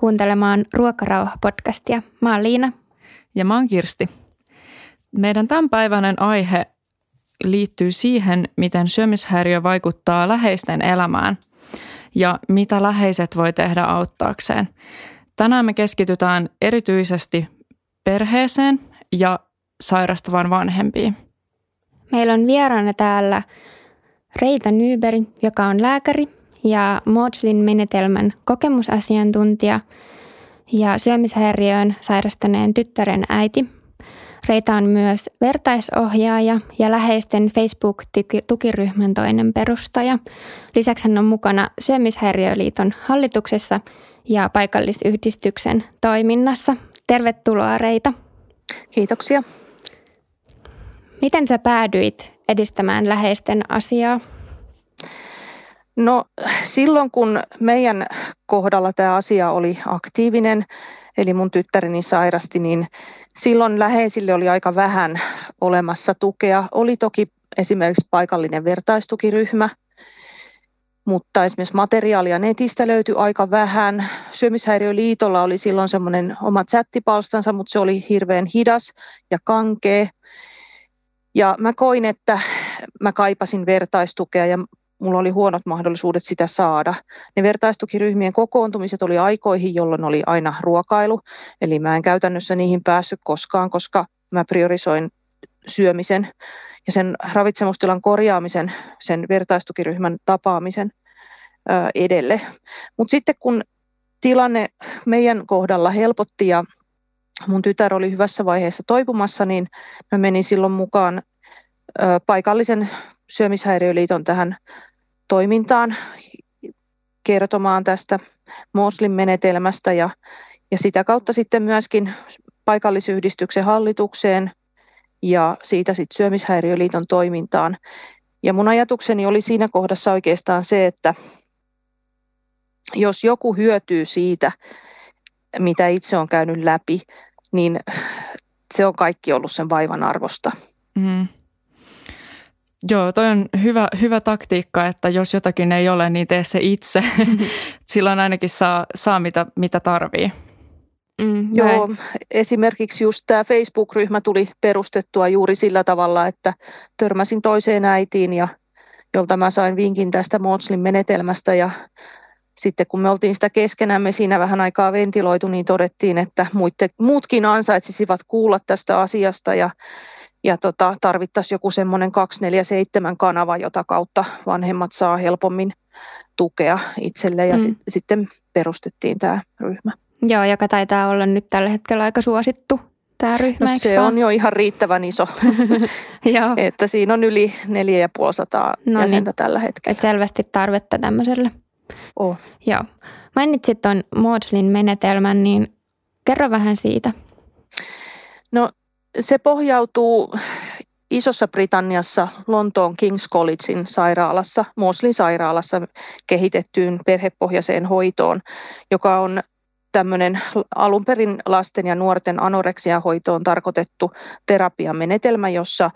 Kuuntelemaan Ruokarauha-podcastia. Mä oon Liina. Ja mä oon Kirsti. Meidän tämänpäiväinen aihe liittyy siihen, miten syömishäiriö vaikuttaa läheisten elämään ja mitä läheiset voi tehdä auttaakseen. Tänään me keskitytään erityisesti perheeseen ja sairastavan vanhempiin. Meillä on vieraana täällä Reita Nyberg, joka on lääkäri ja Maudslin menetelmän kokemusasiantuntija ja syömishäiriöön sairastaneen tyttären äiti. Reita on myös vertaisohjaaja ja läheisten Facebook-tukiryhmän toinen perustaja. Lisäksi hän on mukana Syömishäiriöliiton hallituksessa ja paikallisyhdistyksen toiminnassa. Tervetuloa Reita. Kiitoksia. Miten sä päädyit edistämään läheisten asiaa? No silloin kun meidän kohdalla tämä asia oli aktiivinen, eli mun tyttäreni sairasti, niin silloin läheisille oli aika vähän olemassa tukea. Oli toki esimerkiksi paikallinen vertaistukiryhmä, mutta esimerkiksi materiaalia netistä löytyi aika vähän. Syömishäiriöliitolla oli silloin semmoinen oma chattipalstansa, mutta se oli hirveän hidas ja kankea. Ja mä koin, että mä kaipasin vertaistukea ja mulla oli huonot mahdollisuudet sitä saada. Ne vertaistukiryhmien kokoontumiset oli aikoihin, jolloin oli aina ruokailu, eli mä en käytännössä niihin päässyt koskaan, koska mä priorisoin syömisen ja sen ravitsemustilan korjaamisen, sen vertaistukiryhmän tapaamisen edelle. Mutta sitten kun tilanne meidän kohdalla helpotti ja mun tytär oli hyvässä vaiheessa toipumassa, niin mä menin silloin mukaan paikallisen syömishäiriöliiton tähän toimintaan kertomaan tästä Moslin menetelmästä ja, ja sitä kautta sitten myöskin paikallisyhdistyksen hallitukseen ja siitä sitten syömishäiriöliiton toimintaan. Ja mun ajatukseni oli siinä kohdassa oikeastaan se, että jos joku hyötyy siitä, mitä itse on käynyt läpi, niin se on kaikki ollut sen vaivan arvosta. Mm. Joo, toi on hyvä, hyvä taktiikka, että jos jotakin ei ole, niin tee se itse. Mm-hmm. Silloin ainakin saa, saa mitä, mitä tarvii. Mm, Joo, esimerkiksi just tämä Facebook-ryhmä tuli perustettua juuri sillä tavalla, että törmäsin toiseen äitiin, ja, jolta mä sain vinkin tästä Motslin menetelmästä ja sitten kun me oltiin sitä keskenämme siinä vähän aikaa ventiloitu, niin todettiin, että muutkin ansaitsisivat kuulla tästä asiasta ja ja tota, tarvittaisiin joku semmoinen 247 kanava, jota kautta vanhemmat saa helpommin tukea itselle ja mm. sit, sitten perustettiin tämä ryhmä. Joo, joka taitaa olla nyt tällä hetkellä aika suosittu tämä ryhmä, no, se vaan? on jo ihan riittävän iso, Joo. että siinä on yli 4500 no jäsentä niin. tällä hetkellä. Et selvästi tarvetta tämmöiselle. Oh. Joo. Mainitsit tuon Maudslin menetelmän, niin kerro vähän siitä. No se pohjautuu Isossa Britanniassa Lontoon King's Collegein sairaalassa, Moslin sairaalassa kehitettyyn perhepohjaiseen hoitoon, joka on tämmöinen alun perin lasten ja nuorten anoreksiahoitoon tarkoitettu terapiamenetelmä, jossa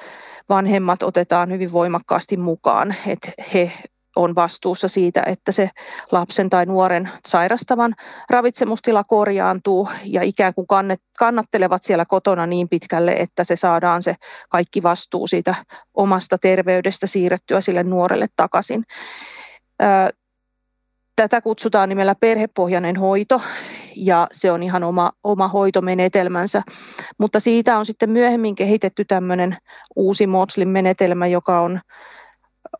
vanhemmat otetaan hyvin voimakkaasti mukaan, että he on vastuussa siitä, että se lapsen tai nuoren sairastavan ravitsemustila korjaantuu ja ikään kuin kannattelevat siellä kotona niin pitkälle, että se saadaan se kaikki vastuu siitä omasta terveydestä siirrettyä sille nuorelle takaisin. Tätä kutsutaan nimellä perhepohjainen hoito ja se on ihan oma, oma hoitomenetelmänsä. Mutta siitä on sitten myöhemmin kehitetty tämmöinen uusi Motslin menetelmä, joka on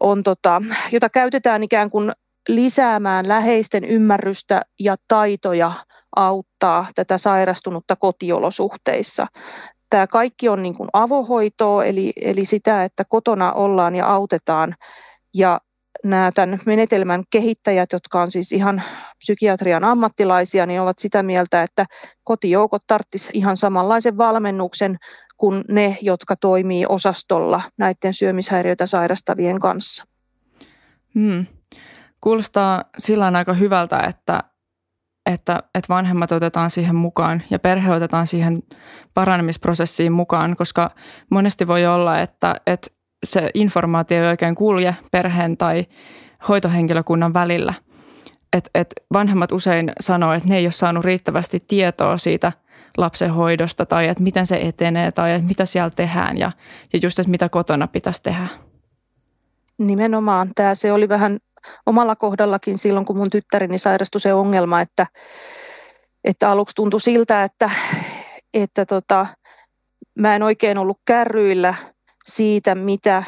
on tota, jota käytetään ikään kuin lisäämään läheisten ymmärrystä ja taitoja auttaa tätä sairastunutta kotiolosuhteissa. Tämä kaikki on niin kuin avohoitoa, eli, eli sitä, että kotona ollaan ja autetaan. Ja nämä tämän menetelmän kehittäjät, jotka on siis ihan psykiatrian ammattilaisia, niin ovat sitä mieltä, että kotijoukot tarvitsisivat ihan samanlaisen valmennuksen kuin ne, jotka toimii osastolla näiden syömishäiriöitä sairastavien kanssa. Hmm. Kuulostaa sillä aika hyvältä, että, että, että vanhemmat otetaan siihen mukaan ja perhe otetaan siihen paranemisprosessiin mukaan, koska monesti voi olla, että, että se informaatio ei oikein kulje perheen tai hoitohenkilökunnan välillä. että et vanhemmat usein sanoo, että ne ei ole saanut riittävästi tietoa siitä lapsen hoidosta tai että miten se etenee tai että mitä siellä tehdään ja, ja just, että mitä kotona pitäisi tehdä. Nimenomaan. Tämä se oli vähän omalla kohdallakin silloin, kun mun tyttäreni sairastui se ongelma, että, että aluksi tuntui siltä, että, että tota, mä en oikein ollut kärryillä siitä, mitä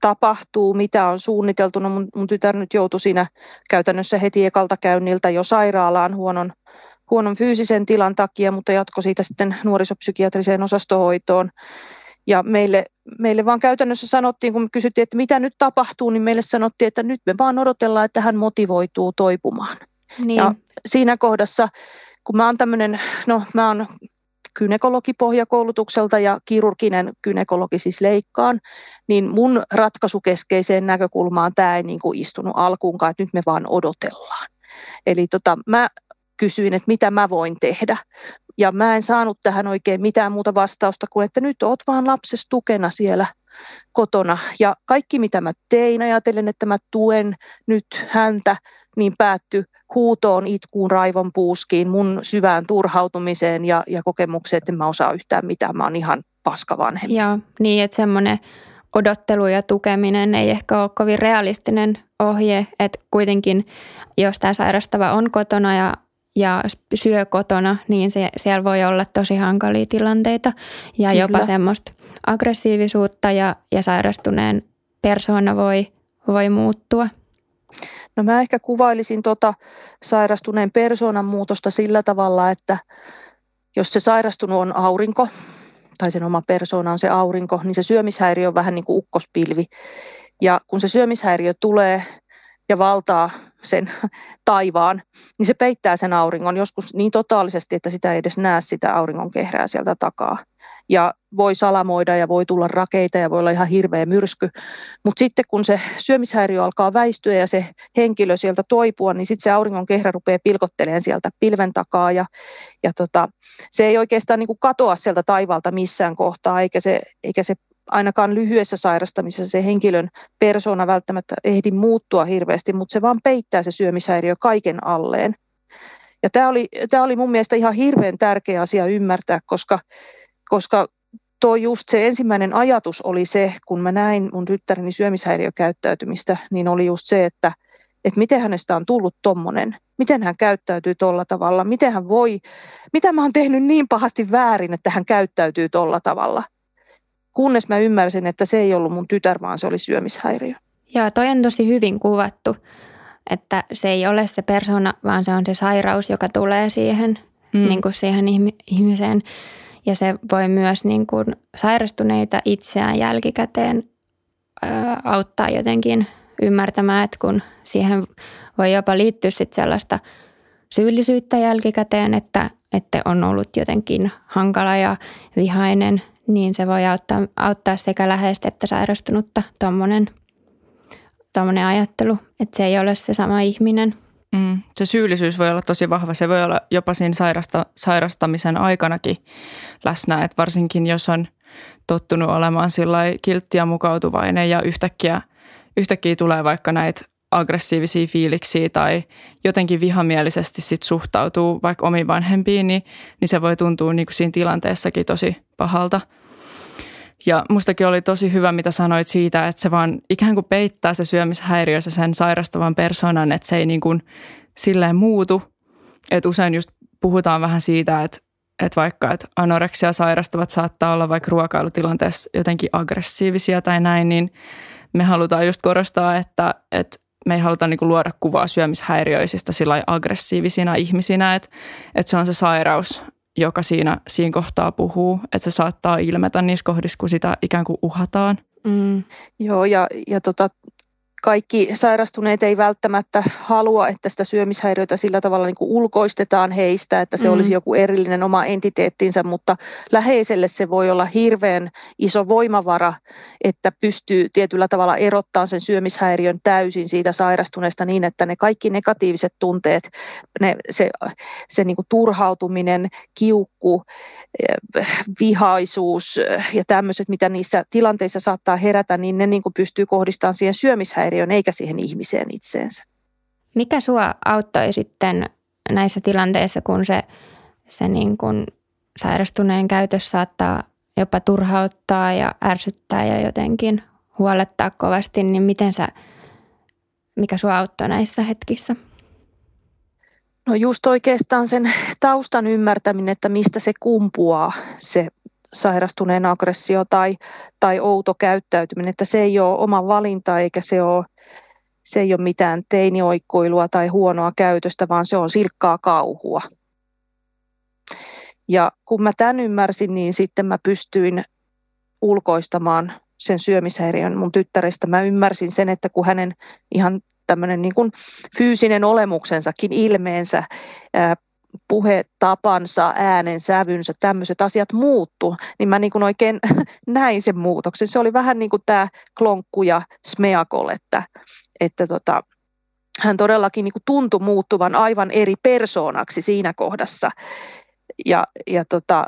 tapahtuu, mitä on suunniteltu. No mun, mun tytär nyt joutui siinä käytännössä heti ekalta käynniltä jo sairaalaan huonon, huonon fyysisen tilan takia, mutta jatko siitä sitten nuorisopsykiatriseen osastohoitoon. Ja meille, meille vaan käytännössä sanottiin, kun me kysyttiin, että mitä nyt tapahtuu, niin meille sanottiin, että nyt me vaan odotellaan, että hän motivoituu toipumaan. Niin. Ja siinä kohdassa, kun mä oon tämmöinen, no mä oon kynekologipohjakoulutukselta ja kirurginen kynekologi siis leikkaan, niin mun ratkaisukeskeiseen näkökulmaan tämä ei niin kuin istunut alkuunkaan, että nyt me vaan odotellaan. Eli tota, mä kysyin, että mitä mä voin tehdä. Ja mä en saanut tähän oikein mitään muuta vastausta kuin, että nyt oot vaan lapses tukena siellä kotona. Ja kaikki mitä mä tein, ajatellen, että mä tuen nyt häntä, niin päättyi huutoon, itkuun, raivon puuskiin, mun syvään turhautumiseen ja, ja kokemukseen, että en mä osaa yhtään mitään. Mä oon ihan paska vanhempi. Joo, niin että semmoinen odottelu ja tukeminen ei ehkä ole kovin realistinen ohje, että kuitenkin jos tämä sairastava on kotona ja ja syö kotona, niin se, siellä voi olla tosi hankalia tilanteita ja Kyllä. jopa semmoista aggressiivisuutta ja, ja sairastuneen persoona voi, voi muuttua. No mä ehkä kuvailisin tuota sairastuneen persoonan muutosta sillä tavalla, että jos se sairastunut on aurinko, tai sen oma persoona on se aurinko, niin se syömishäiriö on vähän niin kuin ukkospilvi. Ja kun se syömishäiriö tulee ja valtaa sen taivaan, niin se peittää sen auringon joskus niin totaalisesti, että sitä ei edes näe sitä auringon kehrää sieltä takaa. Ja voi salamoida ja voi tulla rakeita ja voi olla ihan hirveä myrsky. Mutta sitten kun se syömishäiriö alkaa väistyä ja se henkilö sieltä toipua, niin sitten se auringon kehrä rupeaa pilkotteleen sieltä pilven takaa. Ja, ja tota, se ei oikeastaan niin katoa sieltä taivaalta missään kohtaa, eikä se, eikä se ainakaan lyhyessä sairastamisessa se henkilön persona välttämättä ehdi muuttua hirveästi, mutta se vaan peittää se syömishäiriö kaiken alleen. Ja tämä oli, tämä oli mun mielestä ihan hirveän tärkeä asia ymmärtää, koska, koska tuo just se ensimmäinen ajatus oli se, kun mä näin mun tyttäreni syömishäiriökäyttäytymistä, niin oli just se, että, että miten hänestä on tullut tommonen, miten hän käyttäytyy tolla tavalla, miten hän voi, mitä mä oon tehnyt niin pahasti väärin, että hän käyttäytyy tolla tavalla – kunnes mä ymmärsin, että se ei ollut mun tytär, vaan se oli syömishäiriö. Joo, toi on tosi hyvin kuvattu, että se ei ole se persona, vaan se on se sairaus, joka tulee siihen, mm. niin kuin siihen ihmiseen. Ja se voi myös niin kuin sairastuneita itseään jälkikäteen ö, auttaa jotenkin ymmärtämään, että kun siihen voi jopa liittyä sit sellaista syyllisyyttä jälkikäteen, että, että on ollut jotenkin hankala ja vihainen – niin se voi auttaa, auttaa sekä läheistä että sairastunutta tuommoinen ajattelu, että se ei ole se sama ihminen. Mm, se syyllisyys voi olla tosi vahva. Se voi olla jopa siinä sairasta, sairastamisen aikanakin läsnä, että varsinkin jos on tottunut olemaan sillä kiltti ja mukautuvainen ja yhtäkkiä, yhtäkkiä tulee vaikka näitä aggressiivisia fiiliksiä tai jotenkin vihamielisesti sit suhtautuu vaikka omiin vanhempiin, niin, niin se voi tuntua niin kuin siinä tilanteessakin tosi pahalta. Ja mustakin oli tosi hyvä, mitä sanoit siitä, että se vaan ikään kuin peittää se syömishäiriö sen sairastavan persoonan, että se ei niin kuin silleen muutu. Että usein just puhutaan vähän siitä, että, että vaikka että anoreksia sairastavat saattaa olla vaikka ruokailutilanteessa jotenkin aggressiivisia tai näin, niin me halutaan just korostaa, että, että me ei haluta niin kuin luoda kuvaa syömishäiriöisistä sillä aggressiivisina ihmisinä, että, että se on se sairaus, joka siinä, siinä kohtaa puhuu, että se saattaa ilmetä niissä kohdissa, kun sitä ikään kuin uhataan. Mm. Joo, ja, ja tota, kaikki sairastuneet ei välttämättä halua, että sitä syömishäiriötä sillä tavalla niin kuin ulkoistetaan heistä, että se mm. olisi joku erillinen oma entiteettinsä, mutta läheiselle se voi olla hirveän iso voimavara, että pystyy tietyllä tavalla erottamaan sen syömishäiriön täysin siitä sairastuneesta niin, että ne kaikki negatiiviset tunteet, ne, se, se niin kuin turhautuminen, kiukku, vihaisuus ja tämmöiset, mitä niissä tilanteissa saattaa herätä, niin ne niin kuin pystyy kohdistamaan siihen syömishäiriöön eikä siihen ihmiseen itseensä. Mikä sua auttoi sitten näissä tilanteissa, kun se, se niin kuin sairastuneen käytös saattaa jopa turhauttaa ja ärsyttää ja jotenkin huolettaa kovasti, niin miten sä, mikä sua auttoi näissä hetkissä? No just oikeastaan sen taustan ymmärtäminen, että mistä se kumpuaa, se sairastuneen aggressio tai, tai outo käyttäytyminen, että se ei ole oma valinta eikä se ole, se ei ole mitään teinioikkoilua tai huonoa käytöstä, vaan se on silkkaa kauhua. Ja kun mä tämän ymmärsin, niin sitten mä pystyin ulkoistamaan sen syömishäiriön mun tyttärestä. Mä ymmärsin sen, että kun hänen ihan tämmöinen niin fyysinen olemuksensakin, ilmeensä, puhetapansa, äänen sävynsä, tämmöiset asiat muuttu, niin mä niin kuin oikein näin sen muutoksen. Se oli vähän niin kuin tämä klonkku ja smeakol, että, että tota, hän todellakin niin kuin tuntui muuttuvan aivan eri persoonaksi siinä kohdassa. Ja, ja tota,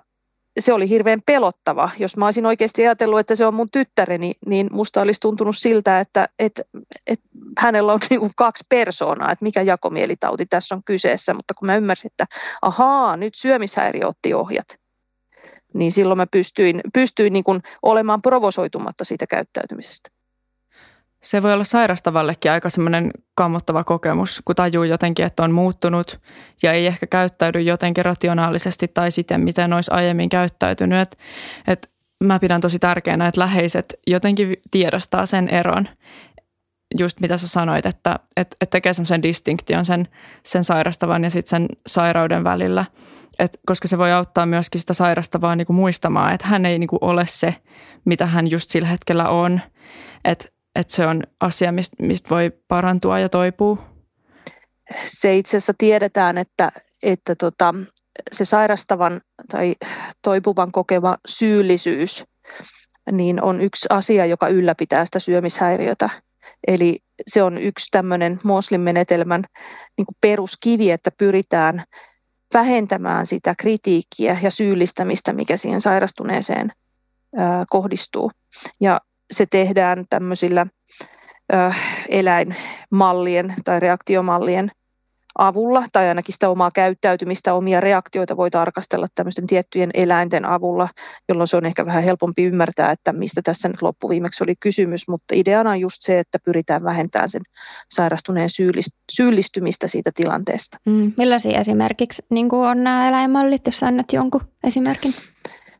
se oli hirveän pelottava. Jos mä olisin oikeasti ajatellut, että se on mun tyttäreni, niin musta olisi tuntunut siltä, että, että, että hänellä on niin kaksi persoonaa, että mikä jakomielitauti tässä on kyseessä. Mutta kun mä ymmärsin, että ahaa, nyt syömishäiriö otti ohjat, niin silloin mä pystyin, pystyin niin kuin olemaan provosoitumatta siitä käyttäytymisestä se voi olla sairastavallekin aika semmoinen kammottava kokemus, kun tajuu jotenkin, että on muuttunut ja ei ehkä käyttäydy jotenkin rationaalisesti tai siten, miten olisi aiemmin käyttäytynyt. Et, et mä pidän tosi tärkeänä, että läheiset jotenkin tiedostaa sen eron, just mitä sä sanoit, että, että, että tekee semmoisen distinktion sen, sen sairastavan ja sitten sen sairauden välillä. Et, koska se voi auttaa myöskin sitä sairastavaa niin kuin muistamaan, että hän ei niin kuin ole se, mitä hän just sillä hetkellä on. Että että se on asia, mistä, mistä voi parantua ja toipua? Se itse asiassa tiedetään, että, että tota, se sairastavan tai toipuvan kokema syyllisyys niin on yksi asia, joka ylläpitää sitä syömishäiriötä. Eli se on yksi tämmöinen Moslin menetelmän niin peruskivi, että pyritään vähentämään sitä kritiikkiä ja syyllistämistä, mikä siihen sairastuneeseen kohdistuu. Ja se tehdään tämmöisillä ö, eläinmallien tai reaktiomallien avulla, tai ainakin sitä omaa käyttäytymistä, omia reaktioita voi tarkastella tämmöisten tiettyjen eläinten avulla, jolloin se on ehkä vähän helpompi ymmärtää, että mistä tässä nyt loppuviimeksi oli kysymys, mutta ideana on just se, että pyritään vähentämään sen sairastuneen syyllistymistä siitä tilanteesta. Mm. Millaisia esimerkiksi niin on nämä eläinmallit, jos annat jonkun esimerkin?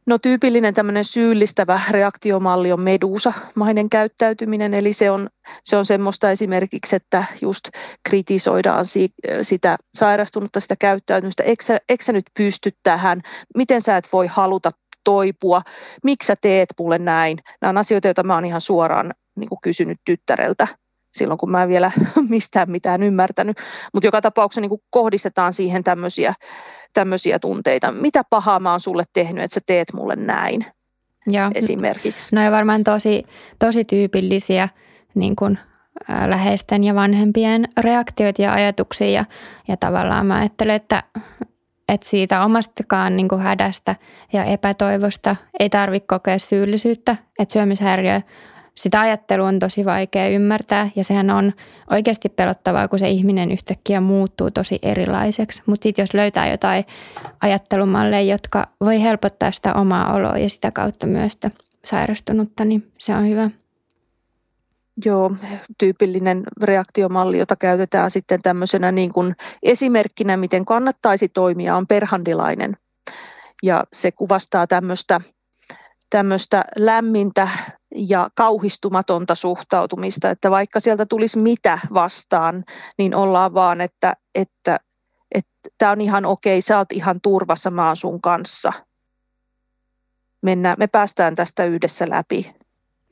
No tyypillinen tämmöinen syyllistävä reaktiomalli on medusa-mainen käyttäytyminen, eli se on, se on semmoista esimerkiksi, että just kritisoidaan si, sitä sairastunutta, sitä käyttäytymistä, eikö sä, eikö sä nyt pysty tähän, miten sä et voi haluta toipua, miksi sä teet mulle näin. Nämä on asioita, joita mä oon ihan suoraan niin kuin kysynyt tyttäreltä silloin, kun mä en vielä mistään mitään ymmärtänyt. Mutta joka tapauksessa niin kohdistetaan siihen tämmöisiä, tämmöisiä tunteita. Mitä pahaa mä oon sulle tehnyt, että sä teet mulle näin Joo. esimerkiksi. No ja varmaan tosi, tosi tyypillisiä niin kuin läheisten ja vanhempien reaktioita ja ajatuksia. Ja, ja tavallaan mä ajattelen, että, että siitä omastakaan niin kuin hädästä ja epätoivosta ei tarvitse kokea syyllisyyttä. Että syömishäiriö sitä ajattelua on tosi vaikea ymmärtää ja sehän on oikeasti pelottavaa, kun se ihminen yhtäkkiä muuttuu tosi erilaiseksi. Mutta sitten jos löytää jotain ajattelumalleja, jotka voi helpottaa sitä omaa oloa ja sitä kautta myös sitä sairastunutta, niin se on hyvä. Joo, tyypillinen reaktiomalli, jota käytetään sitten tämmöisenä niin kuin esimerkkinä, miten kannattaisi toimia, on perhandilainen. Ja se kuvastaa tämmöistä, tämmöistä lämmintä ja kauhistumatonta suhtautumista, että vaikka sieltä tulisi mitä vastaan, niin ollaan vaan, että että tämä on ihan okei, sä oot ihan turvassa, mä oon sun kanssa. Mennään, me päästään tästä yhdessä läpi.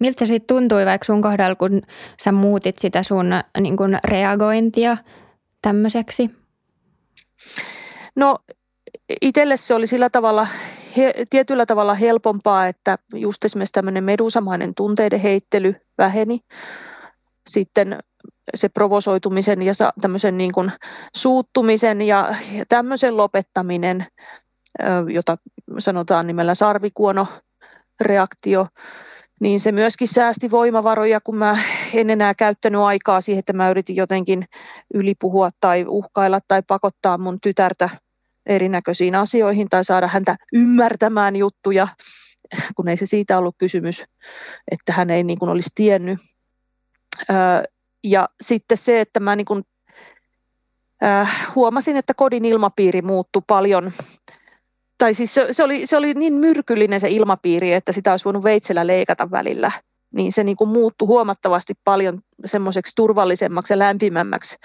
Miltä se sitten tuntui vaikka sun kohdalla, kun sä muutit sitä sun niin kun reagointia tämmöiseksi? No itselle se oli sillä tavalla he, tietyllä tavalla helpompaa, että just esimerkiksi tämmöinen medusamainen tunteiden heittely väheni. Sitten se provosoitumisen ja tämmöisen niin kuin suuttumisen ja, tämmöisen lopettaminen, jota sanotaan nimellä sarvikuono reaktio, niin se myöskin säästi voimavaroja, kun mä en enää käyttänyt aikaa siihen, että mä yritin jotenkin ylipuhua tai uhkailla tai pakottaa mun tytärtä erinäköisiin asioihin tai saada häntä ymmärtämään juttuja, kun ei se siitä ollut kysymys, että hän ei niin kuin olisi tiennyt. Ja sitten se, että mä niin kuin, huomasin, että kodin ilmapiiri muuttui paljon tai siis se, se, oli, se oli niin myrkyllinen se ilmapiiri, että sitä olisi voinut veitsellä leikata välillä. Niin se niin kuin muuttui huomattavasti paljon semmoiseksi turvallisemmaksi ja lämpimämmäksi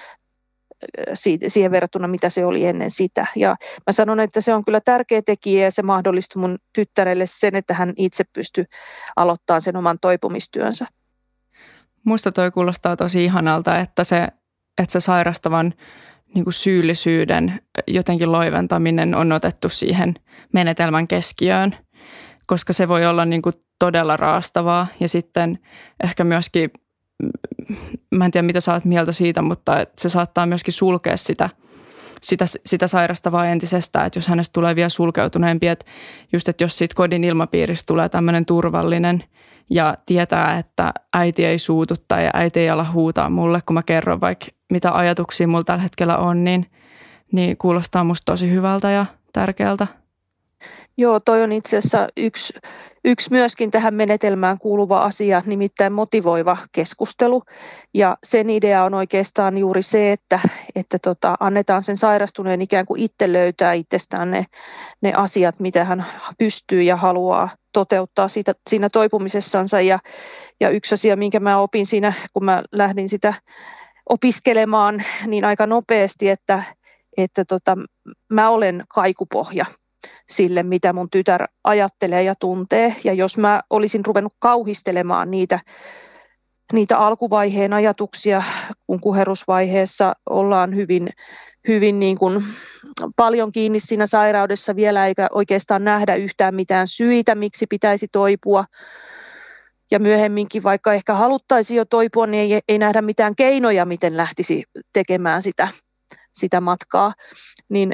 siihen verrattuna, mitä se oli ennen sitä. Ja mä sanon, että se on kyllä tärkeä tekijä ja se mahdollisti mun tyttärelle sen, että hän itse pystyi aloittamaan sen oman toipumistyönsä. Musta toi kuulostaa tosi ihanalta, että se, että se sairastavan niin kuin syyllisyyden jotenkin loiventaminen on otettu siihen menetelmän keskiöön, koska se voi olla niin kuin todella raastavaa ja sitten ehkä myöskin, mä en tiedä mitä sä oot mieltä siitä, mutta se saattaa myöskin sulkea sitä, sitä, sitä sairastavaa entisestään, että jos hänestä tulee vielä sulkeutuneempi, että just, että jos siitä kodin ilmapiiristä tulee tämmöinen turvallinen ja tietää, että äiti ei suutu tai äiti ei ala huutaa mulle, kun mä kerron vaikka mitä ajatuksia mulla tällä hetkellä on, niin, niin kuulostaa musta tosi hyvältä ja tärkeältä. Joo, toi on itse asiassa yksi, yksi myöskin tähän menetelmään kuuluva asia, nimittäin motivoiva keskustelu. Ja sen idea on oikeastaan juuri se, että, että tota, annetaan sen sairastuneen ikään kuin itse löytää itsestään ne, ne asiat, mitä hän pystyy ja haluaa toteuttaa siitä, siinä toipumisessansa. Ja, ja yksi asia, minkä mä opin siinä, kun mä lähdin sitä opiskelemaan niin aika nopeasti, että, että tota, mä olen kaikupohja sille, mitä mun tytär ajattelee ja tuntee. Ja jos mä olisin ruvennut kauhistelemaan niitä, niitä alkuvaiheen ajatuksia, kun kuherusvaiheessa ollaan hyvin, hyvin niin kuin paljon kiinni siinä sairaudessa vielä, eikä oikeastaan nähdä yhtään mitään syitä, miksi pitäisi toipua, ja myöhemminkin, vaikka ehkä haluttaisiin jo toipua, niin ei, ei nähdä mitään keinoja, miten lähtisi tekemään sitä, sitä matkaa. Niin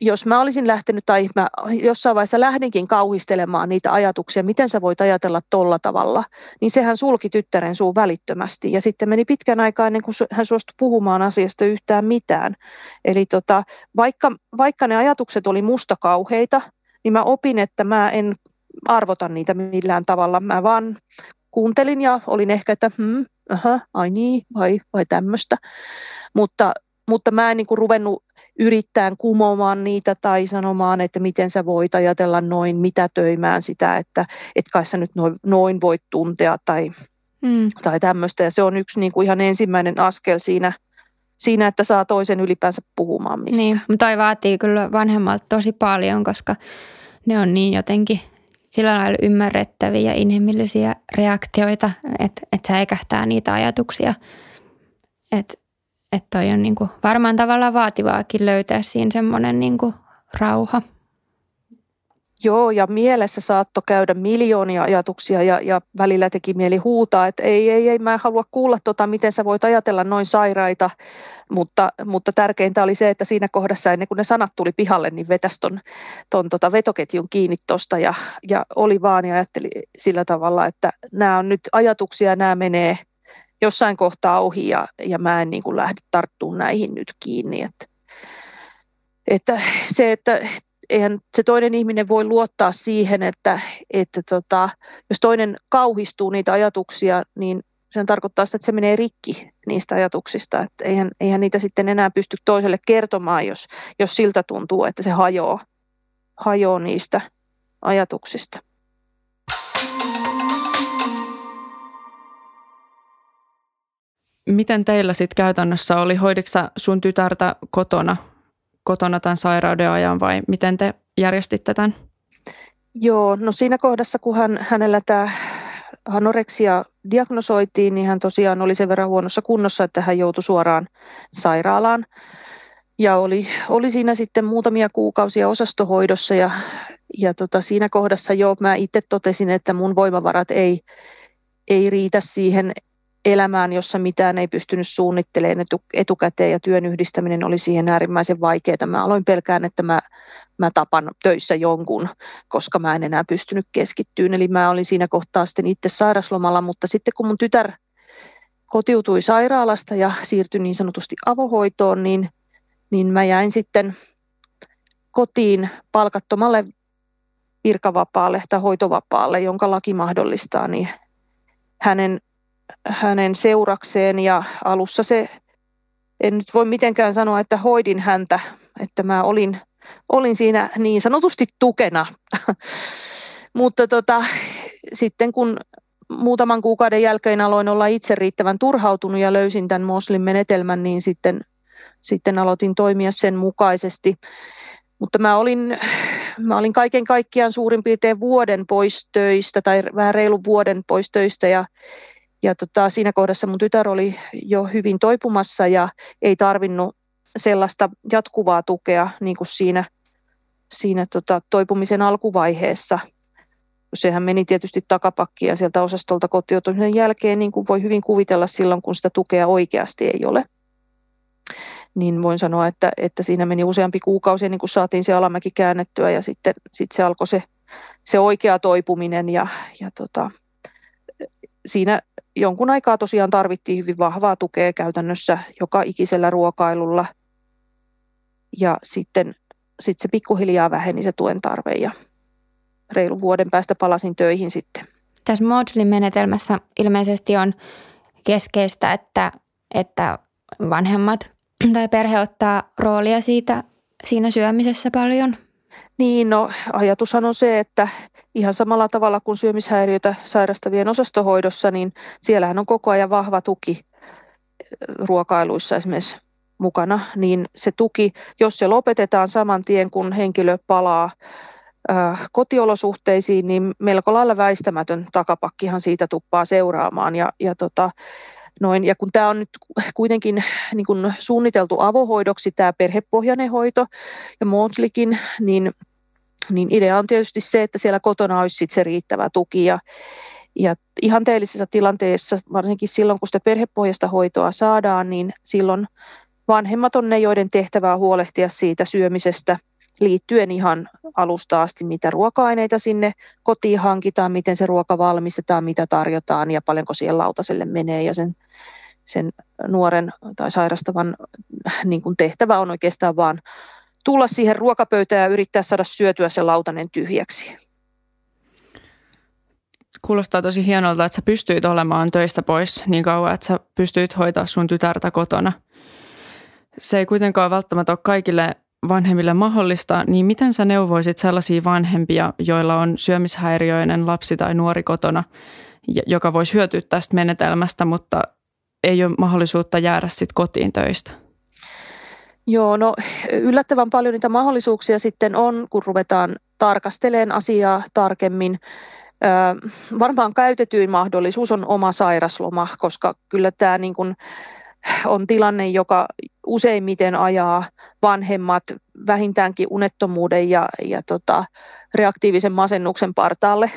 jos mä olisin lähtenyt tai mä jossain vaiheessa lähdinkin kauhistelemaan niitä ajatuksia, miten sä voit ajatella tolla tavalla, niin sehän sulki tyttären suun välittömästi. Ja sitten meni pitkän aikaa ennen kuin hän suostui puhumaan asiasta yhtään mitään. Eli tota, vaikka, vaikka ne ajatukset oli musta kauheita, niin mä opin, että mä en arvota niitä millään tavalla. Mä vaan kuuntelin ja olin ehkä, että hmm, aha, ai niin, vai, vai tämmöistä. Mutta, mutta mä en niin kuin ruvennut yrittää kumoamaan niitä tai sanomaan, että miten sä voit ajatella noin, mitä töimään sitä, että et kai sä nyt noin, noin voit tuntea tai, mm. tai tämmöistä. Ja se on yksi niin kuin ihan ensimmäinen askel siinä, siinä, että saa toisen ylipäänsä puhumaan mistä. Niin, mutta toi vaatii kyllä vanhemmalta tosi paljon, koska ne on niin jotenkin sillä lailla ymmärrettäviä inhimillisiä reaktioita, että, että se eikähtää niitä ajatuksia. Että, että toi on niin kuin varmaan tavallaan vaativaakin löytää siinä semmoinen niin kuin rauha. Joo, ja mielessä saattoi käydä miljoonia ajatuksia ja, ja välillä teki mieli huutaa, että ei, ei, ei, mä en halua kuulla tota, miten sä voit ajatella noin sairaita, mutta, mutta tärkeintä oli se, että siinä kohdassa ennen kuin ne sanat tuli pihalle, niin vetäisi ton, ton tota vetoketjun kiinni tuosta ja, ja oli vaan ja ajatteli sillä tavalla, että nämä on nyt ajatuksia, nämä menee jossain kohtaa ohi ja, ja mä en niin kuin lähde tarttumaan näihin nyt kiinni, että että se, että eihän se toinen ihminen voi luottaa siihen, että, että tota, jos toinen kauhistuu niitä ajatuksia, niin sen tarkoittaa sitä, että se menee rikki niistä ajatuksista. Että eihän, eihän niitä sitten enää pysty toiselle kertomaan, jos, jos siltä tuntuu, että se hajoaa, hajoaa niistä ajatuksista. Miten teillä sitten käytännössä oli? Hoiditko sun tytärtä kotona kotona tämän sairauden ajan vai miten te järjestitte tämän? Joo, no siinä kohdassa, kun hän, hänellä tämä anoreksia diagnosoitiin, niin hän tosiaan oli sen verran huonossa kunnossa, että hän joutui suoraan sairaalaan. Ja oli, oli siinä sitten muutamia kuukausia osastohoidossa ja, ja tota, siinä kohdassa jo mä itse totesin, että mun voimavarat ei, ei riitä siihen elämään, jossa mitään ei pystynyt suunnittelemaan etukäteen ja työn yhdistäminen oli siihen äärimmäisen vaikeaa. Mä aloin pelkään, että mä, mä tapan töissä jonkun, koska mä en enää pystynyt keskittyyn. Eli mä olin siinä kohtaa sitten itse sairaslomalla, mutta sitten kun mun tytär kotiutui sairaalasta ja siirtyi niin sanotusti avohoitoon, niin, niin mä jäin sitten kotiin palkattomalle virkavapaalle tai hoitovapaalle, jonka laki mahdollistaa, niin hänen, hänen seurakseen ja alussa se, en nyt voi mitenkään sanoa, että hoidin häntä, että mä olin, olin siinä niin sanotusti tukena, mutta tota, sitten kun muutaman kuukauden jälkeen aloin olla itse riittävän turhautunut ja löysin tämän Moslin menetelmän, niin sitten, sitten aloitin toimia sen mukaisesti. Mutta mä olin, mä olin kaiken kaikkiaan suurin piirtein vuoden pois töistä tai vähän reilun vuoden pois töistä ja, ja tota, siinä kohdassa mun tytär oli jo hyvin toipumassa ja ei tarvinnut sellaista jatkuvaa tukea niin kuin siinä, siinä tota, toipumisen alkuvaiheessa. Sehän meni tietysti takapakkia sieltä osastolta kotiutumisen jälkeen, niin kuin voi hyvin kuvitella silloin, kun sitä tukea oikeasti ei ole niin voin sanoa, että, että siinä meni useampi kuukausi ennen kuin saatiin se alamäki käännettyä ja sitten sit se alkoi se, se oikea toipuminen ja, ja tota, siinä jonkun aikaa tosiaan tarvittiin hyvin vahvaa tukea käytännössä joka ikisellä ruokailulla ja sitten sit se pikkuhiljaa väheni se tuen tarve ja reilun vuoden päästä palasin töihin sitten. Tässä Maudslin menetelmässä ilmeisesti on keskeistä, että, että vanhemmat tai perhe ottaa roolia siitä siinä syömisessä paljon? Niin, no ajatushan on se, että ihan samalla tavalla kuin syömishäiriötä sairastavien osastohoidossa, niin siellähän on koko ajan vahva tuki ruokailuissa esimerkiksi mukana, niin se tuki, jos se lopetetaan saman tien, kun henkilö palaa kotiolosuhteisiin, niin melko lailla väistämätön takapakkihan siitä tuppaa seuraamaan. Ja, ja tota, Noin, ja kun tämä on nyt kuitenkin niin kun suunniteltu avohoidoksi, tämä perhepohjainen hoito ja Montlikin, niin, niin idea on tietysti se, että siellä kotona olisi sit se riittävä tuki. Ja, ja ihanteellisessa tilanteessa, varsinkin silloin kun sitä perhepohjasta hoitoa saadaan, niin silloin vanhemmat on ne, joiden tehtävää huolehtia siitä syömisestä – liittyen ihan alusta asti, mitä ruoka-aineita sinne kotiin hankitaan, miten se ruoka valmistetaan, mitä tarjotaan ja paljonko siihen lautaselle menee ja sen, sen nuoren tai sairastavan niin kuin tehtävä on oikeastaan vaan tulla siihen ruokapöytään ja yrittää saada syötyä se lautanen tyhjäksi. Kuulostaa tosi hienolta, että sä pystyit olemaan töistä pois niin kauan, että sä pystyit hoitaa sun tytärtä kotona. Se ei kuitenkaan välttämättä ole kaikille vanhemmille mahdollista, niin miten sä neuvoisit sellaisia vanhempia, joilla on syömishäiriöinen lapsi tai nuori kotona, joka voisi hyötyä tästä menetelmästä, mutta ei ole mahdollisuutta jäädä sitten kotiin töistä? Joo, no yllättävän paljon niitä mahdollisuuksia sitten on, kun ruvetaan tarkastelemaan asiaa tarkemmin. Ö, varmaan käytetyin mahdollisuus on oma sairasloma, koska kyllä tämä niin kuin on tilanne, joka useimmiten ajaa vanhemmat vähintäänkin unettomuuden ja, ja tota, reaktiivisen masennuksen partaalle.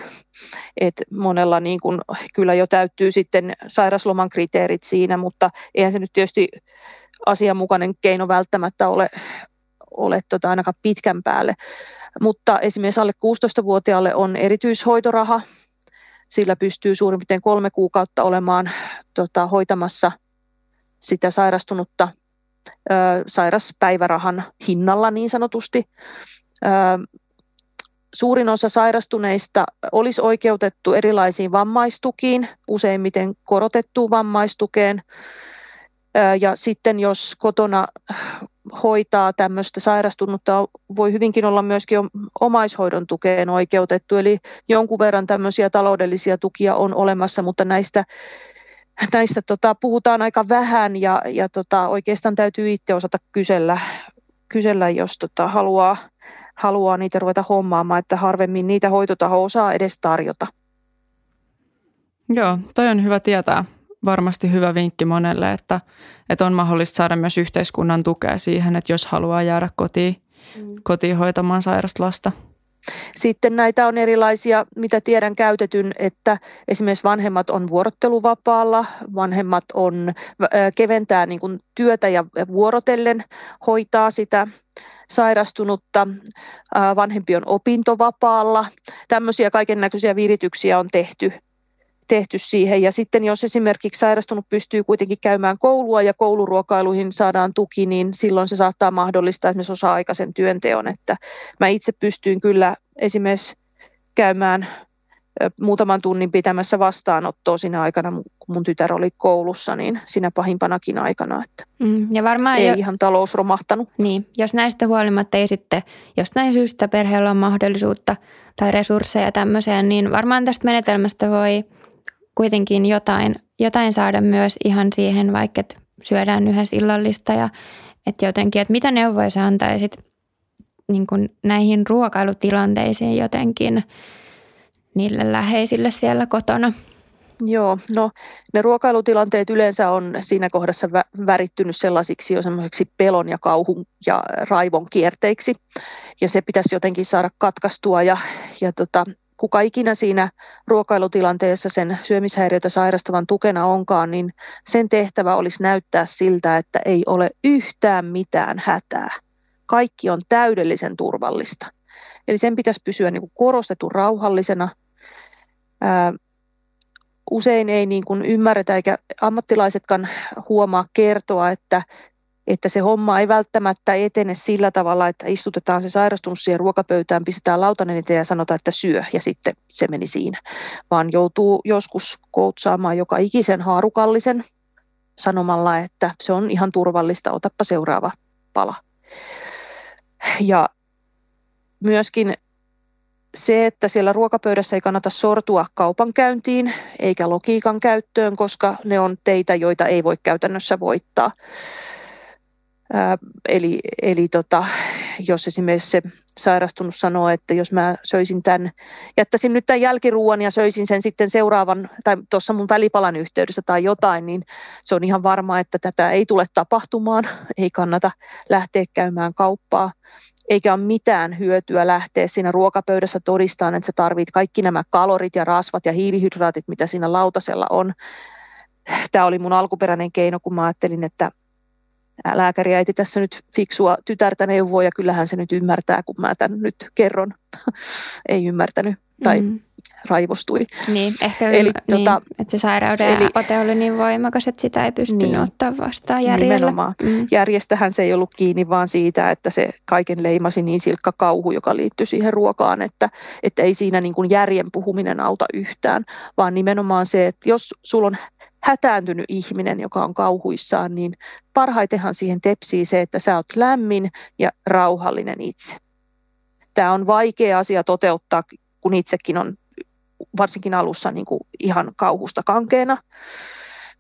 Et monella niin kun, kyllä jo täyttyy sitten sairasloman kriteerit siinä, mutta eihän se nyt tietysti asianmukainen keino välttämättä ole, ole tota ainakaan pitkän päälle. Mutta esimerkiksi alle 16-vuotiaalle on erityishoitoraha. Sillä pystyy suurin piirtein kolme kuukautta olemaan tota, hoitamassa – sitä sairastunutta ö, sairaspäivärahan hinnalla niin sanotusti. Ö, suurin osa sairastuneista olisi oikeutettu erilaisiin vammaistukiin, useimmiten korotettuun vammaistukeen. Ja sitten jos kotona hoitaa tämmöistä sairastunutta, voi hyvinkin olla myöskin omaishoidon tukeen oikeutettu. Eli jonkun verran tämmöisiä taloudellisia tukia on olemassa, mutta näistä näistä tota, puhutaan aika vähän ja, ja tota, oikeastaan täytyy itse osata kysellä, kysellä jos tota, haluaa, haluaa niitä ruveta hommaamaan, että harvemmin niitä hoitotaho osaa edes tarjota. Joo, toi on hyvä tietää. Varmasti hyvä vinkki monelle, että, että on mahdollista saada myös yhteiskunnan tukea siihen, että jos haluaa jäädä kotiin, mm. kotiin hoitamaan sairasta lasta. Sitten näitä on erilaisia, mitä tiedän käytetyn, että esimerkiksi vanhemmat on vuorotteluvapaalla, vanhemmat on, keventää niin kuin työtä ja vuorotellen hoitaa sitä sairastunutta, vanhempi on opintovapaalla. Tämmöisiä kaiken näköisiä virityksiä on tehty tehty siihen. Ja sitten jos esimerkiksi sairastunut pystyy kuitenkin käymään koulua ja kouluruokailuihin saadaan tuki, niin silloin se saattaa mahdollistaa esimerkiksi osa-aikaisen työnteon. Että mä itse pystyin kyllä esimerkiksi käymään muutaman tunnin pitämässä vastaanottoa siinä aikana, kun mun tytär oli koulussa, niin siinä pahimpanakin aikana. Että mm, ja varmaan ei jo, ihan talous romahtanut. Niin, jos näistä huolimatta ei sitten jostain syystä perheellä on mahdollisuutta tai resursseja tämmöiseen, niin varmaan tästä menetelmästä voi kuitenkin jotain, jotain saada myös ihan siihen, vaikka että syödään yhdessä illallista ja että jotenkin, että mitä neuvoja sä antaisit niin kuin näihin ruokailutilanteisiin jotenkin niille läheisille siellä kotona? Joo, no ne ruokailutilanteet yleensä on siinä kohdassa värittynyt sellaisiksi jo semmoiseksi pelon ja kauhun ja raivon kierteiksi. Ja se pitäisi jotenkin saada katkaistua ja, ja tota, kuka ikinä siinä ruokailutilanteessa sen syömishäiriötä sairastavan tukena onkaan, niin sen tehtävä olisi näyttää siltä, että ei ole yhtään mitään hätää. Kaikki on täydellisen turvallista. Eli sen pitäisi pysyä niin kuin korostetun rauhallisena. Ää, usein ei niin kuin ymmärretä eikä ammattilaisetkaan huomaa kertoa, että että se homma ei välttämättä etene sillä tavalla, että istutetaan se sairastunut siihen ruokapöytään, pistetään lautanen eteen ja sanotaan, että syö ja sitten se meni siinä. Vaan joutuu joskus koutsaamaan joka ikisen haarukallisen sanomalla, että se on ihan turvallista, otappa seuraava pala. Ja myöskin se, että siellä ruokapöydässä ei kannata sortua kaupankäyntiin eikä logiikan käyttöön, koska ne on teitä, joita ei voi käytännössä voittaa eli eli tota, jos esimerkiksi se sairastunut sanoo, että jos mä söisin tämän, jättäisin nyt tämän jälkiruuan ja söisin sen sitten seuraavan tai tuossa mun välipalan yhteydessä tai jotain, niin se on ihan varma, että tätä ei tule tapahtumaan, ei kannata lähteä käymään kauppaa eikä ole mitään hyötyä lähteä siinä ruokapöydässä todistamaan, että sä tarvit kaikki nämä kalorit ja rasvat ja hiilihydraatit, mitä siinä lautasella on. Tämä oli mun alkuperäinen keino, kun mä ajattelin, että lääkäriäiti tässä nyt fiksua tytärtä neuvoa ja kyllähän se nyt ymmärtää, kun mä tämän nyt kerron. Ei ymmärtänyt tai mm. raivostui. Niin, ehkä eli, niin, tota, että se sairauden eli, ote oli niin voimakas, että sitä ei pystynyt niin, ottaa vastaan järjellä. Nimenomaan. Mm. Järjestähän se ei ollut kiinni vaan siitä, että se kaiken leimasi niin silkka kauhu, joka liittyi siihen ruokaan, että, että ei siinä niin kuin järjen puhuminen auta yhtään, vaan nimenomaan se, että jos sulla on hätääntynyt ihminen, joka on kauhuissaan, niin parhaitenhan siihen tepsii se, että sä oot lämmin ja rauhallinen itse. Tämä on vaikea asia toteuttaa, kun itsekin on varsinkin alussa niin kuin ihan kauhusta kankeena.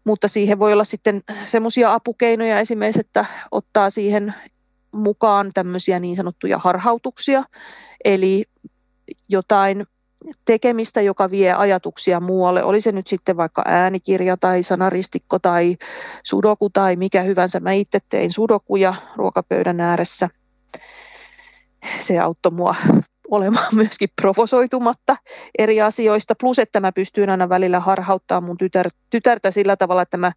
Mutta siihen voi olla sitten semmoisia apukeinoja esimerkiksi, että ottaa siihen mukaan tämmöisiä niin sanottuja harhautuksia, eli jotain tekemistä, joka vie ajatuksia muualle. Oli se nyt sitten vaikka äänikirja tai sanaristikko tai sudoku tai mikä hyvänsä. Mä itse tein sudokuja ruokapöydän ääressä. Se auttoi mua olemaan myöskin provosoitumatta eri asioista. Plus, että mä pystyin aina välillä harhauttaa mun tytär, tytärtä sillä tavalla, että mä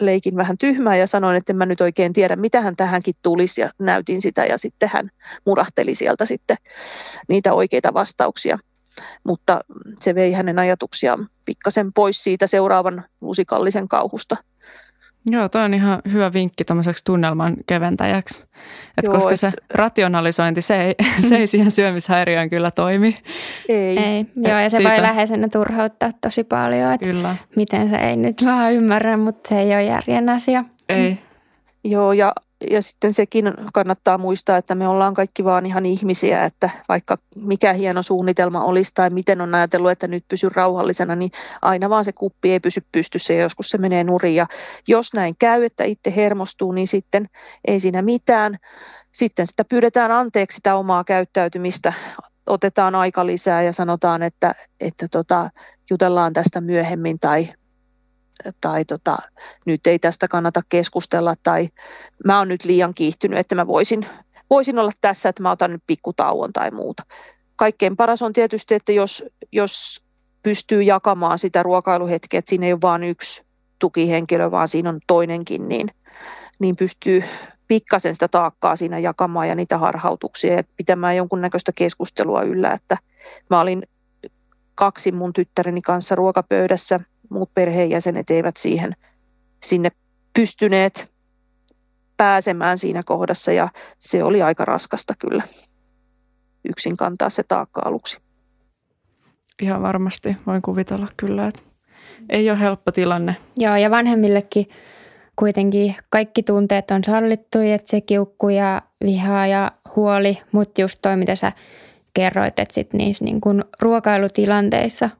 leikin vähän tyhmää ja sanoin, että en mä nyt oikein tiedä, mitä hän tähänkin tulisi ja näytin sitä ja sitten hän murahteli sieltä sitten niitä oikeita vastauksia mutta se vei hänen ajatuksiaan pikkasen pois siitä seuraavan musikallisen kauhusta. Joo, toi on ihan hyvä vinkki tuommoiseksi tunnelman keventäjäksi. Et Joo, koska et... se rationalisointi, se ei, se ei siihen syömishäiriöön kyllä toimi. Ei. ei. Joo, ja se siitä... voi läheisenä turhauttaa tosi paljon, että kyllä. miten se ei nyt vähän ymmärrä, mutta se ei ole järjen asia. Ei. Joo, ja ja sitten sekin kannattaa muistaa, että me ollaan kaikki vaan ihan ihmisiä, että vaikka mikä hieno suunnitelma olisi tai miten on ajatellut, että nyt pysy rauhallisena, niin aina vaan se kuppi ei pysy pystyssä ja joskus se menee nurin. Ja jos näin käy, että itse hermostuu, niin sitten ei siinä mitään. Sitten sitä pyydetään anteeksi sitä omaa käyttäytymistä, otetaan aika lisää ja sanotaan, että, että tota, jutellaan tästä myöhemmin tai tai tota, nyt ei tästä kannata keskustella tai mä oon nyt liian kiihtynyt, että mä voisin, voisin olla tässä, että mä otan nyt pikkutauon tai muuta. kaikkein paras on tietysti, että jos, jos pystyy jakamaan sitä ruokailuhetkeä, että siinä ei ole vain yksi tukihenkilö, vaan siinä on toinenkin, niin, niin pystyy pikkasen sitä taakkaa siinä jakamaan ja niitä harhautuksia ja pitämään jonkunnäköistä keskustelua yllä, että mä olin kaksi mun tyttäreni kanssa ruokapöydässä, muut perheenjäsenet eivät siihen sinne pystyneet pääsemään siinä kohdassa ja se oli aika raskasta kyllä yksin kantaa se taakka aluksi. Ihan varmasti voin kuvitella kyllä, että ei ole helppo tilanne. Joo ja vanhemmillekin kuitenkin kaikki tunteet on sallittu, että se kiukku ja viha ja huoli, mutta just toi, mitä sä kerroit, että sit niissä niin kun ruokailutilanteissa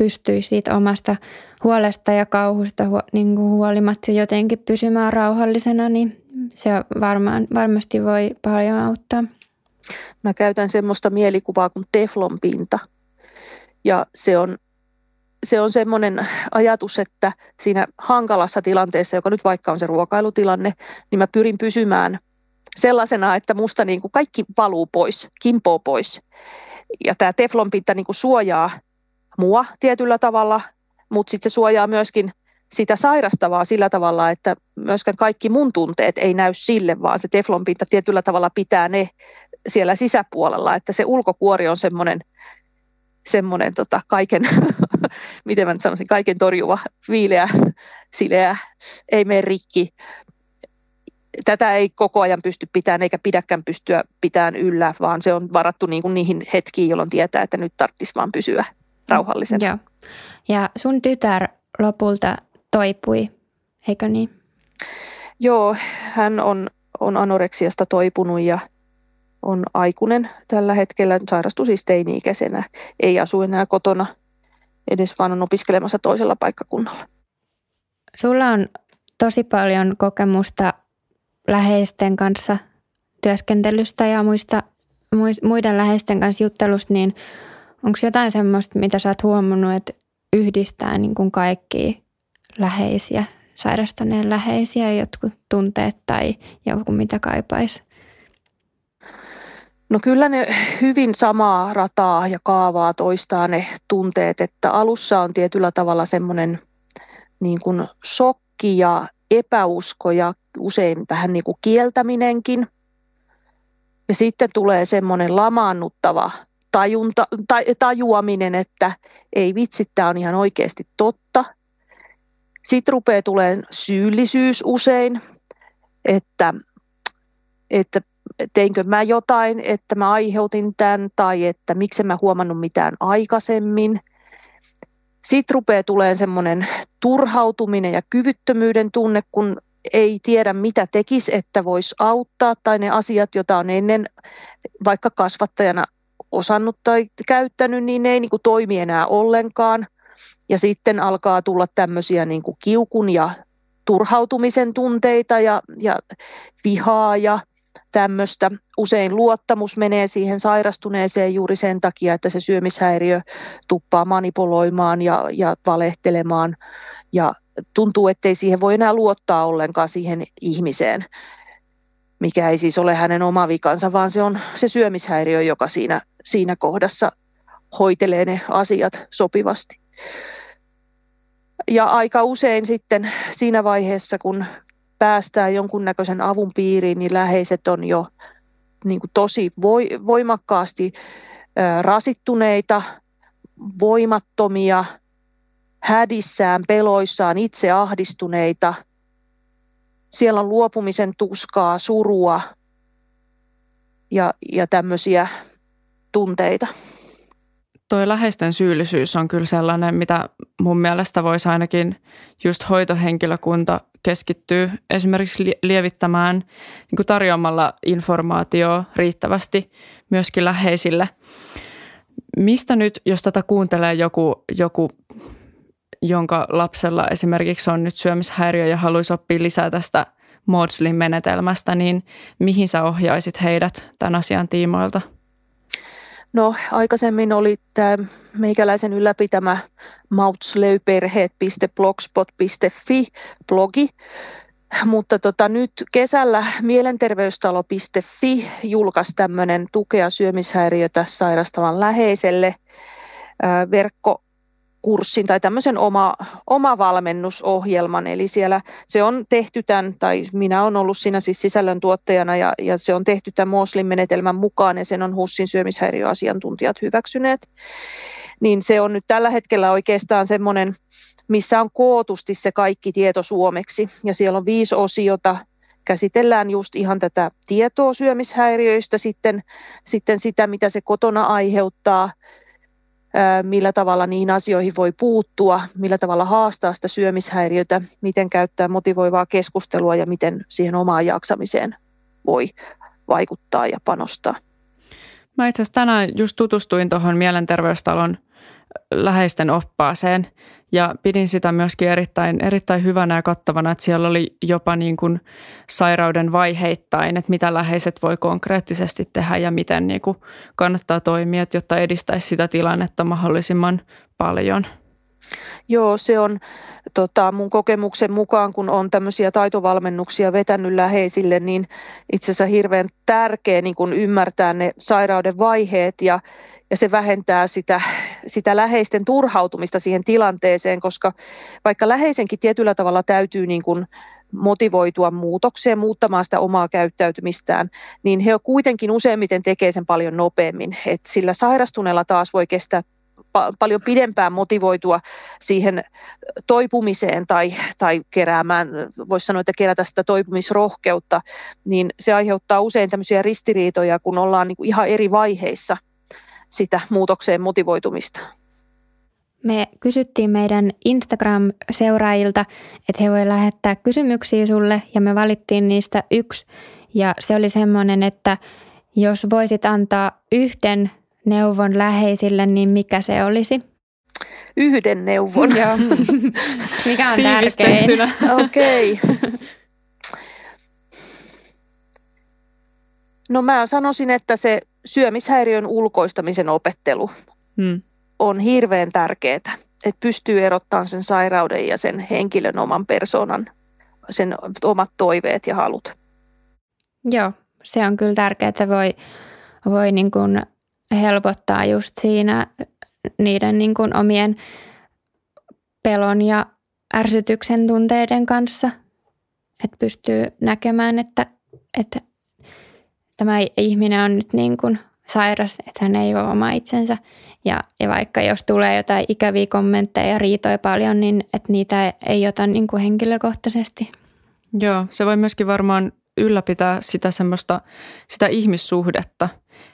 pystyisi siitä omasta huolesta ja kauhusta niin kuin huolimatta jotenkin pysymään rauhallisena, niin se varmaan, varmasti voi paljon auttaa. Mä käytän semmoista mielikuvaa kuin teflon pinta. Ja se on, se on semmoinen ajatus, että siinä hankalassa tilanteessa, joka nyt vaikka on se ruokailutilanne, niin mä pyrin pysymään sellaisena, että musta niin kuin kaikki valuu pois, kimpoo pois. Ja tämä teflonpinta niin suojaa mua tietyllä tavalla, mutta sitten se suojaa myöskin sitä sairastavaa sillä tavalla, että myöskään kaikki mun tunteet ei näy sille, vaan se teflonpinta tietyllä tavalla pitää ne siellä sisäpuolella, että se ulkokuori on semmoinen semmoinen tota, kaiken, miten mä sanoisin, kaiken torjuva, viileä, sileä, ei mene rikki. Tätä ei koko ajan pysty pitämään eikä pidäkään pystyä pitämään yllä, vaan se on varattu niin kuin niihin hetkiin, jolloin tietää, että nyt tarvitsisi vaan pysyä rauhallisena. Joo. Ja sun tytär lopulta toipui, eikö niin? Joo, hän on, on anoreksiasta toipunut ja on aikuinen tällä hetkellä, sairastui siis teini-ikäisenä, ei asu enää kotona edes, vaan on opiskelemassa toisella paikkakunnalla. Sulla on tosi paljon kokemusta läheisten kanssa työskentelystä ja muista, muiden läheisten kanssa juttelusta, niin onko jotain semmoista, mitä sä oot huomannut, että yhdistää niin kuin kaikki läheisiä, sairastaneen läheisiä, jotkut tunteet tai joku mitä kaipaisi? No kyllä ne hyvin samaa rataa ja kaavaa toistaa ne tunteet, että alussa on tietyllä tavalla semmoinen niin kuin shokki ja epäusko ja usein vähän niin kuin kieltäminenkin. Ja sitten tulee semmoinen lamaannuttava tajunta, tajuaminen, että ei vitsi, tämä on ihan oikeasti totta. Sitten rupeaa tulemaan syyllisyys usein, että, että teinkö mä jotain, että mä aiheutin tämän tai että miksi mä huomannut mitään aikaisemmin. Sitten rupeaa tulemaan semmoinen turhautuminen ja kyvyttömyyden tunne, kun ei tiedä mitä tekisi, että voisi auttaa tai ne asiat, joita on ennen vaikka kasvattajana osannut tai käyttänyt, niin ne ei niin kuin toimi enää ollenkaan. Ja sitten alkaa tulla tämmöisiä niin kuin kiukun ja turhautumisen tunteita ja, ja vihaa ja tämmöistä. Usein luottamus menee siihen sairastuneeseen juuri sen takia, että se syömishäiriö tuppaa manipuloimaan ja, ja valehtelemaan ja tuntuu, ettei siihen voi enää luottaa ollenkaan siihen ihmiseen, mikä ei siis ole hänen oma vikansa, vaan se on se syömishäiriö, joka siinä, siinä kohdassa hoitelee ne asiat sopivasti. Ja aika usein sitten siinä vaiheessa, kun päästään jonkunnäköisen avun piiriin, niin läheiset on jo niin kuin tosi voimakkaasti rasittuneita, voimattomia, hädissään, peloissaan, itse ahdistuneita. Siellä on luopumisen tuskaa, surua ja, ja tämmöisiä tunteita toi läheisten syyllisyys on kyllä sellainen, mitä mun mielestä voisi ainakin just hoitohenkilökunta keskittyä esimerkiksi lievittämään niin kuin tarjoamalla informaatiota riittävästi myöskin läheisille. Mistä nyt, jos tätä kuuntelee joku, joku jonka lapsella esimerkiksi on nyt syömishäiriö ja haluaisi oppia lisää tästä Maudslin menetelmästä, niin mihin sä ohjaisit heidät tämän asian tiimoilta – No aikaisemmin oli tämä meikäläisen ylläpitämä mautslöyperheet.blogspot.fi blogi, Mutta tota, nyt kesällä mielenterveystalo.fi julkaisi tämmöinen tukea syömishäiriötä sairastavan läheiselle verkko kurssin tai tämmöisen oma, oma valmennusohjelman. Eli siellä se on tehty tämän, tai minä olen ollut siinä siis sisällön tuottajana ja, ja se on tehty tämän Moslin menetelmän mukaan ja sen on HUSSin syömishäiriöasiantuntijat hyväksyneet. Niin se on nyt tällä hetkellä oikeastaan semmoinen, missä on kootusti se kaikki tieto suomeksi ja siellä on viisi osiota, käsitellään just ihan tätä tietoa syömishäiriöistä, sitten, sitten sitä, mitä se kotona aiheuttaa, millä tavalla niihin asioihin voi puuttua, millä tavalla haastaa sitä syömishäiriötä, miten käyttää motivoivaa keskustelua ja miten siihen omaan jaksamiseen voi vaikuttaa ja panostaa. Mä itse asiassa tänään just tutustuin tuohon Mielenterveystalon läheisten oppaaseen ja pidin sitä myöskin erittäin, erittäin hyvänä ja kattavana, että siellä oli jopa niin kuin sairauden vaiheittain, että mitä läheiset voi konkreettisesti tehdä ja miten niin kuin kannattaa toimia, jotta edistäisi sitä tilannetta mahdollisimman paljon. Joo, se on tota, mun kokemuksen mukaan, kun on tämmöisiä taitovalmennuksia vetänyt läheisille, niin itse asiassa hirveän tärkeä niin kun ymmärtää ne sairauden vaiheet ja, ja se vähentää sitä, sitä läheisten turhautumista siihen tilanteeseen, koska vaikka läheisenkin tietyllä tavalla täytyy niin kuin motivoitua muutokseen, muuttamaan sitä omaa käyttäytymistään, niin he kuitenkin useimmiten tekee sen paljon nopeammin. Et sillä sairastuneella taas voi kestää pa- paljon pidempään motivoitua siihen toipumiseen tai, tai keräämään, voisi sanoa, että kerätä sitä toipumisrohkeutta, niin se aiheuttaa usein tämmöisiä ristiriitoja, kun ollaan niin kuin ihan eri vaiheissa – sitä muutokseen motivoitumista. Me kysyttiin meidän Instagram-seuraajilta, että he voi lähettää kysymyksiä sulle ja me valittiin niistä yksi. Ja se oli semmoinen, että jos voisit antaa yhden neuvon läheisille, niin mikä se olisi? Yhden neuvon. Joo. mikä on tärkein? Okei. Okay. No mä sanoisin, että se syömishäiriön ulkoistamisen opettelu hmm. on hirveän tärkeää, että pystyy erottamaan sen sairauden ja sen henkilön oman persoonan, sen omat toiveet ja halut. Joo, se on kyllä tärkeää, että voi, voi niin kuin helpottaa just siinä niiden niin kuin omien pelon ja ärsytyksen tunteiden kanssa, että pystyy näkemään, että, että tämä ihminen on nyt niin kuin sairas, että hän ei ole oma itsensä. Ja, ja vaikka jos tulee jotain ikäviä kommentteja ja riitoja paljon, niin että niitä ei ota niin kuin henkilökohtaisesti. Joo, se voi myöskin varmaan ylläpitää sitä semmoista, sitä ihmissuhdetta,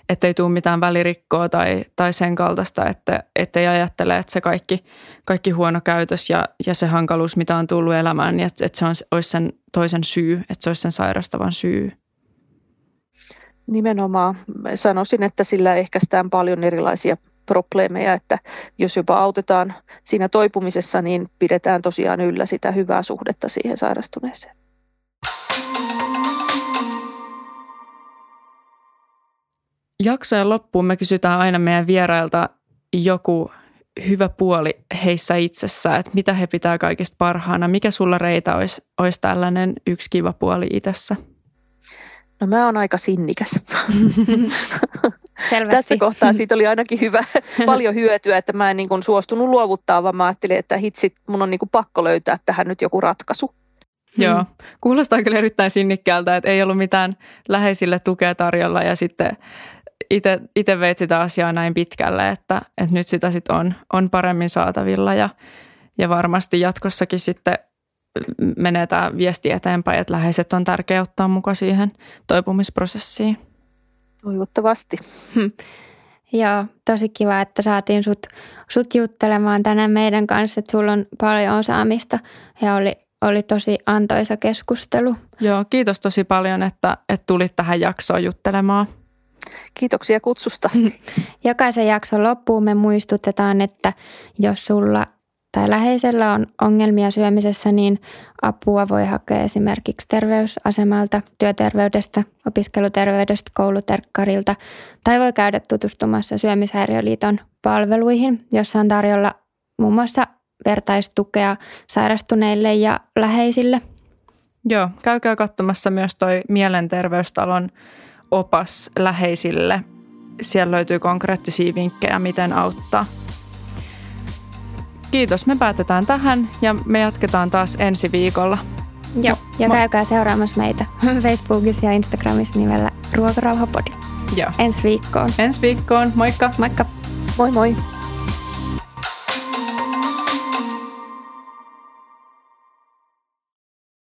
ettei tule mitään välirikkoa tai, tai sen kaltaista, että ettei ajattele, että se kaikki, kaikki huono käytös ja, ja se hankaluus, mitä on tullut elämään, niin että, että se on, olisi sen toisen syy, että se olisi sen sairastavan syy. Nimenomaan sanoisin, että sillä ehkäistään paljon erilaisia probleemeja, että jos jopa autetaan siinä toipumisessa, niin pidetään tosiaan yllä sitä hyvää suhdetta siihen sairastuneeseen. Jaksojen loppuun me kysytään aina meidän vierailta joku hyvä puoli heissä itsessä, että mitä he pitää kaikista parhaana. Mikä sulla Reita olisi, olisi tällainen yksi kiva puoli itsessä? No mä oon aika sinnikäs. Selvästi. Tässä kohtaa siitä oli ainakin hyvä, paljon hyötyä, että mä en niin kuin suostunut luovuttaa, vaan mä ajattelin, että hitsit, mun on niin kuin pakko löytää tähän nyt joku ratkaisu. Joo, kuulostaa kyllä erittäin sinnikkäältä, että ei ollut mitään läheisille tukea tarjolla ja sitten itse veit sitä asiaa näin pitkälle, että, että nyt sitä sitten on, on paremmin saatavilla ja, ja varmasti jatkossakin sitten menee tämä viesti eteenpäin, että läheiset on tärkeää ottaa mukaan siihen toipumisprosessiin. Toivottavasti. Hmm. Joo, tosi kiva, että saatiin sut, sut juttelemaan tänään meidän kanssa, että sulla on paljon osaamista ja oli, oli tosi antoisa keskustelu. Joo, kiitos tosi paljon, että, että tulit tähän jaksoon juttelemaan. Kiitoksia kutsusta. Jokaisen jakson loppuun me muistutetaan, että jos sulla tai läheisellä on ongelmia syömisessä, niin apua voi hakea esimerkiksi terveysasemalta, työterveydestä, opiskeluterveydestä, kouluterkkarilta tai voi käydä tutustumassa Syömishäiriöliiton palveluihin, jossa on tarjolla muun muassa vertaistukea sairastuneille ja läheisille. Joo, käykää katsomassa myös toi Mielenterveystalon opas läheisille. Siellä löytyy konkreettisia vinkkejä, miten auttaa. Kiitos, me päätetään tähän ja me jatketaan taas ensi viikolla. Joo, ja käykää seuraamassa meitä Facebookissa ja Instagramissa nimellä Ruokarauhapodi. Joo. Ensi viikkoon. Ensi viikkoon, moikka! Moikka! Moi moi!